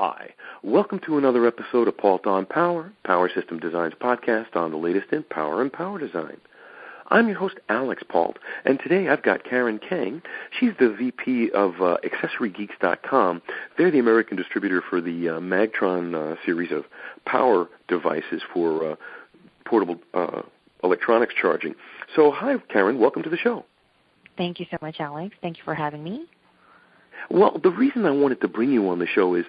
Hi. Welcome to another episode of Paultre on Power, Power Systems Design podcast on the latest in power and power design. I'm your host, Alix Paultre, and today I've got Karen Kang. She's the VP of uh, AccessoryGeeks.com. They're the American distributor for the uh, Magtron uh, series of power devices for uh, portable uh, electronics charging. So, hi, Karen. Welcome to the show. Thank you so much, Alex. Thank you for having me. Well, the reason I wanted to bring you on the show is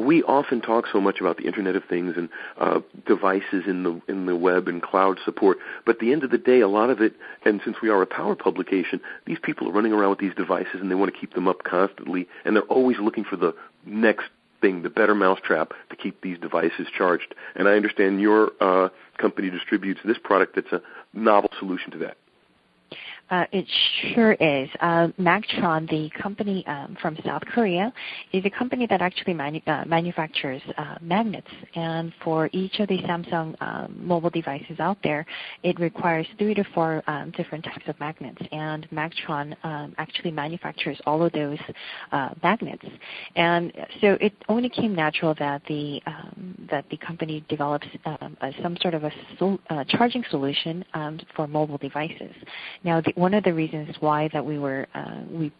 we often talk so much about the Internet of Things and uh, devices in the in the web and cloud support, but at the end of the day, a lot of it, and since we are a power publication, these people are running around with these devices and they want to keep them up constantly, and they're always looking for the next thing, the better mousetrap to keep these devices charged. And I understand your uh, company distributes this product that's a novel solution to that. Uh, it sure is. Uh, Magtron, the company um, from South Korea, is a company that actually uh, manufactures uh, magnets. And for each of the Samsung um, mobile devices out there, it requires three to four um, different types of magnets. And Magtron um, actually manufactures all of those uh, magnets. And so it only came natural that the um, that the company develops um, some sort of a charging solution for mobile devices. Now, the one of the reasons why that we were uh, we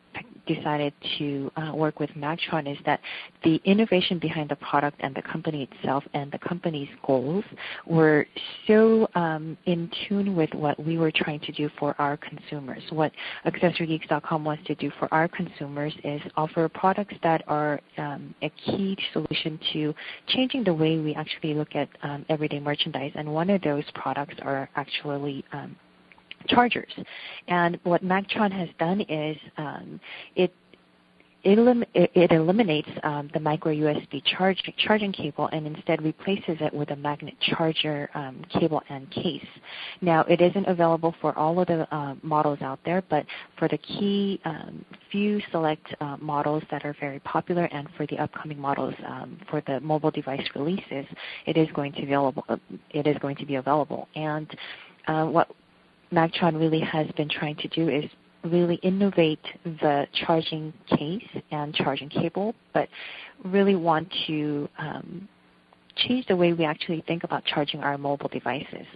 decided to uh, work with Magtron is that the innovation behind the product and the company itself and the company's goals were so um, in tune with what we were trying to do for our consumers. What AccessoryGeeks.com wants to do for our consumers is offer products that are um, a key solution to changing the way we actually look at um, everyday merchandise. And one of those products are actually um, chargers. And what Magtron has done is um, it it, eliminates um, the micro USB charge, charging cable and instead replaces it with a magnet charger um, cable and case. Now, it isn't available for all of the uh, models out there, but for the key um, few select uh, models that are very popular and for the upcoming models um, for the mobile device releases, it is going to be available. It is going to be available. And uh, what Magtron really has been trying to do is really innovate the charging case and charging cable, but really want to um, change the way we actually think about charging our mobile devices.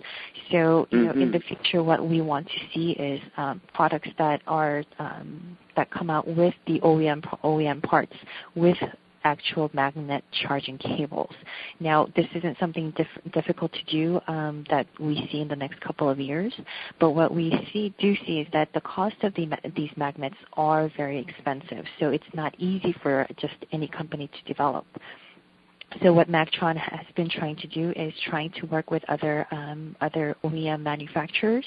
So, you mm-hmm. know, in mm-hmm. the future, what we want to see is um, products that are um, that come out with the OEM OEM parts with actual magnet charging cables. Now, this isn't something diff- difficult to do um, that we see in the next couple of years, but what we see do see is that the cost of the, these magnets are very expensive. So it's not easy for just any company to develop. So what Magtron has been trying to do is trying to work with other um, other OEM manufacturers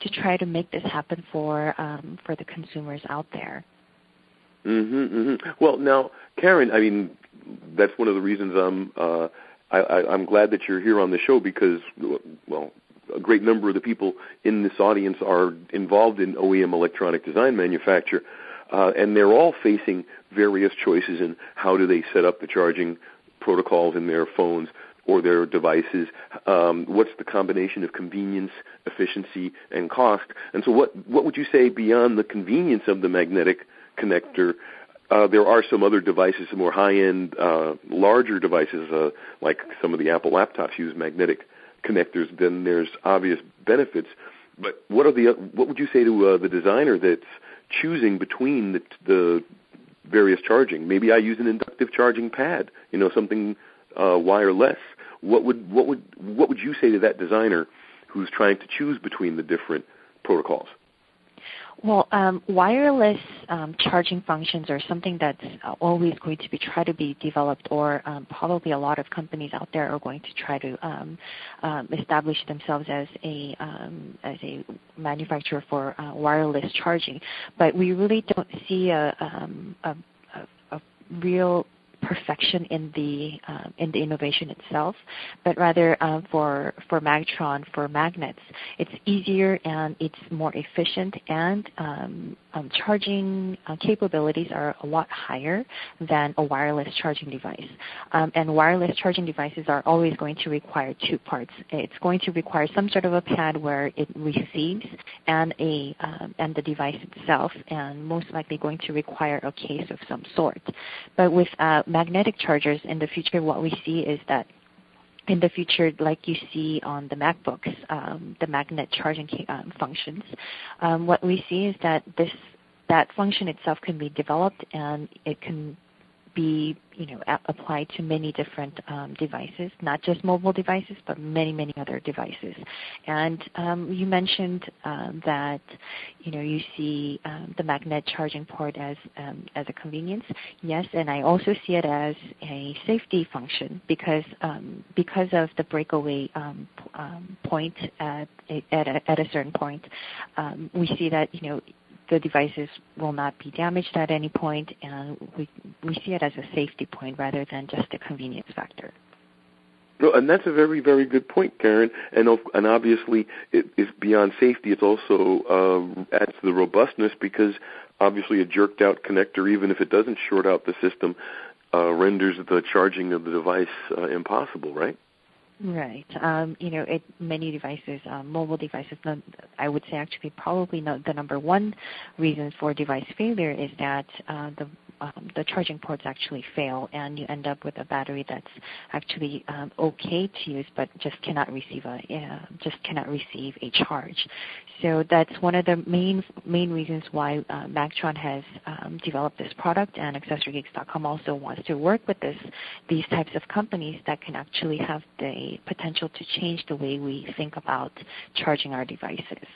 to try to make this happen for um, for the consumers out there. Mm-hmm, mm-hmm. Well, now, Karen, I mean, that's one of the reasons I'm uh, I, I, I'm glad that you're here on the show because, well, a great number of the people in this audience are involved in OEM electronic design manufacture, uh, and they're all facing various choices in how do they set up the charging protocols in their phones or their devices. Um, what's the combination of convenience, efficiency, and cost? And so, what what would you say beyond the convenience of the magnetic connector. Uh, there are some other devices, some more high-end, uh, larger devices, uh, like some of the Apple laptops use magnetic connectors. Then there's obvious benefits. But what are the what would you say to uh, the designer that's choosing between the, the various charging? Maybe I use an inductive charging pad, you know, something uh, wireless. What would what would what would you say to that designer who's trying to choose between the different protocols? Well, um, wireless um, charging functions are something that's uh, always going to be try to be developed, or um, probably a lot of companies out there are going to try to um, um, establish themselves as a um, as a manufacturer for uh, wireless charging. But we really don't see a, a, a, a real perfection in the um, in the innovation itself, but rather um, for for Magtron for magnets, it's easier and it's more efficient, and um, charging uh, capabilities are a lot higher than a wireless charging device. And wireless charging devices are always going to require two parts. It's going to require some sort of a pad where it receives and a and the device itself, and most likely going to require a case of some sort. But with uh, magnetic chargers in the future, what we see is that in the future, like you see on the MacBooks, um, the magnet charging um, functions, um, what we see is that this that function itself can be developed and it can be you know applied to many different um, devices, not just mobile devices, but many many other devices. And um, you mentioned um, that you know you see um, the magnet charging port as um, as a convenience. Yes, and I also see it as a safety function because um, because of the breakaway point at at a, at a certain point, we see that you know the devices will not be damaged at any point, and we, we see it as a safety point rather than just a convenience factor. No, and that's a very, very good point, Karen. And and obviously, it is beyond safety. It also uh, adds to the robustness because obviously a jerked out connector, even if it doesn't short out the system, uh, renders the charging of the device uh, impossible, right? Right. Um, you know, it, many devices, um, mobile devices, I would say actually probably not the number one reason for device failure is that uh, the um, the charging ports actually fail, and you end up with a battery that's actually um, okay to use, but just cannot receive a uh, just cannot receive a charge. So that's one of the main main reasons why uh, Magtron has um, developed this product, and AccessoryGeeks.com also wants to work with this these types of companies that can actually have the potential to change the way we think about charging our devices.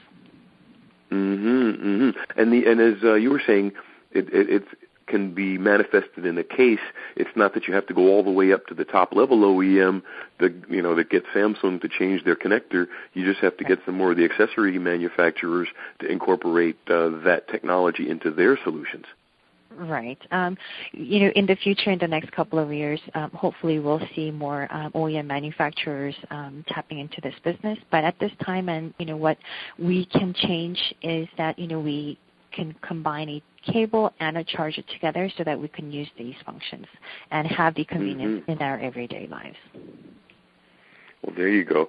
Mhm, mhm. And the and as uh, you were saying, it, it, it's can be manifested in a case. It's not that you have to go all the way up to the top level OEM that you know that gets Samsung to change their connector. You just have to get some more of the accessory manufacturers to incorporate uh, that technology into their solutions. Right. Um, you know, in the future, in the next couple of years, um, hopefully we'll see more um, OEM manufacturers um, tapping into this business. But at this time, and you know, what we can change is that you know we can combine a cable and a charger together so that we can use these functions and have the convenience mm-hmm. in our everyday lives. Well, there you go.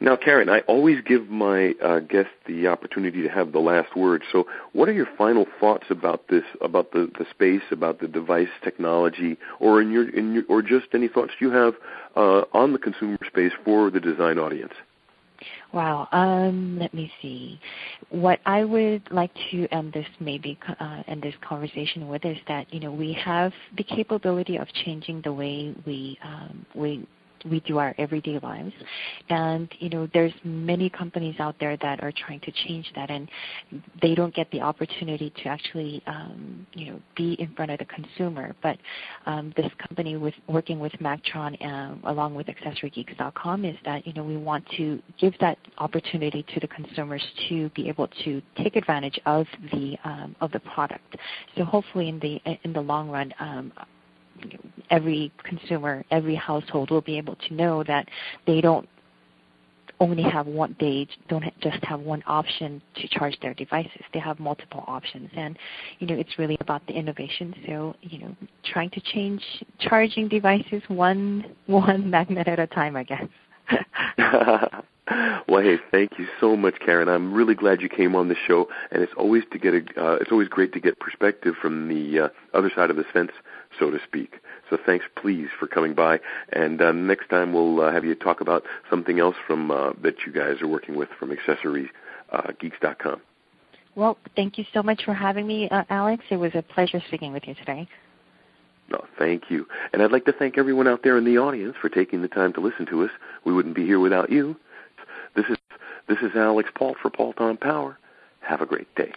Now, Karen, I always give my uh, guests the opportunity to have the last word. So, what are your final thoughts about this, about the, the space, about the device technology, or in your, in your, or just any thoughts you have uh, on the consumer space for the design audience? Wow. Um, let me see. What I would like to end this maybe uh, end this conversation with is that you know we have the capability of changing the way we um, we we do our everyday lives. And you know, there's many companies out there that are trying to change that, and they don't get the opportunity to actually, um, you know, be in front of the consumer. But um, this company, with working with Magtron um, along with AccessoryGeeks.com, is that you know we want to give that opportunity to the consumers to be able to take advantage of the um, of the product. So hopefully, in the in the long run, um, every consumer, every household will be able to know that they don't only have one they don't just have one option to charge their devices. They have multiple options. And you know it's really about the innovation. So you know trying to change charging devices one one magnet at a time i guess. Well, hey, thank you so much, Karen. I'm really glad you came on the show, and it's always to get a, uh, it's always great to get perspective from the uh, other side of the fence so to speak. So thanks, please, for coming by. And uh, next time we'll uh, have you talk about something else from uh, that you guys are working with from AccessoryGeeks.com. Uh, well, thank you so much for having me, uh, Alex. It was a pleasure speaking with you today. No, thank you. And I'd like to thank everyone out there in the audience for taking the time to listen to us. We wouldn't be here without you. This is this is Alix Paultre for Paultre Power. Have a great day.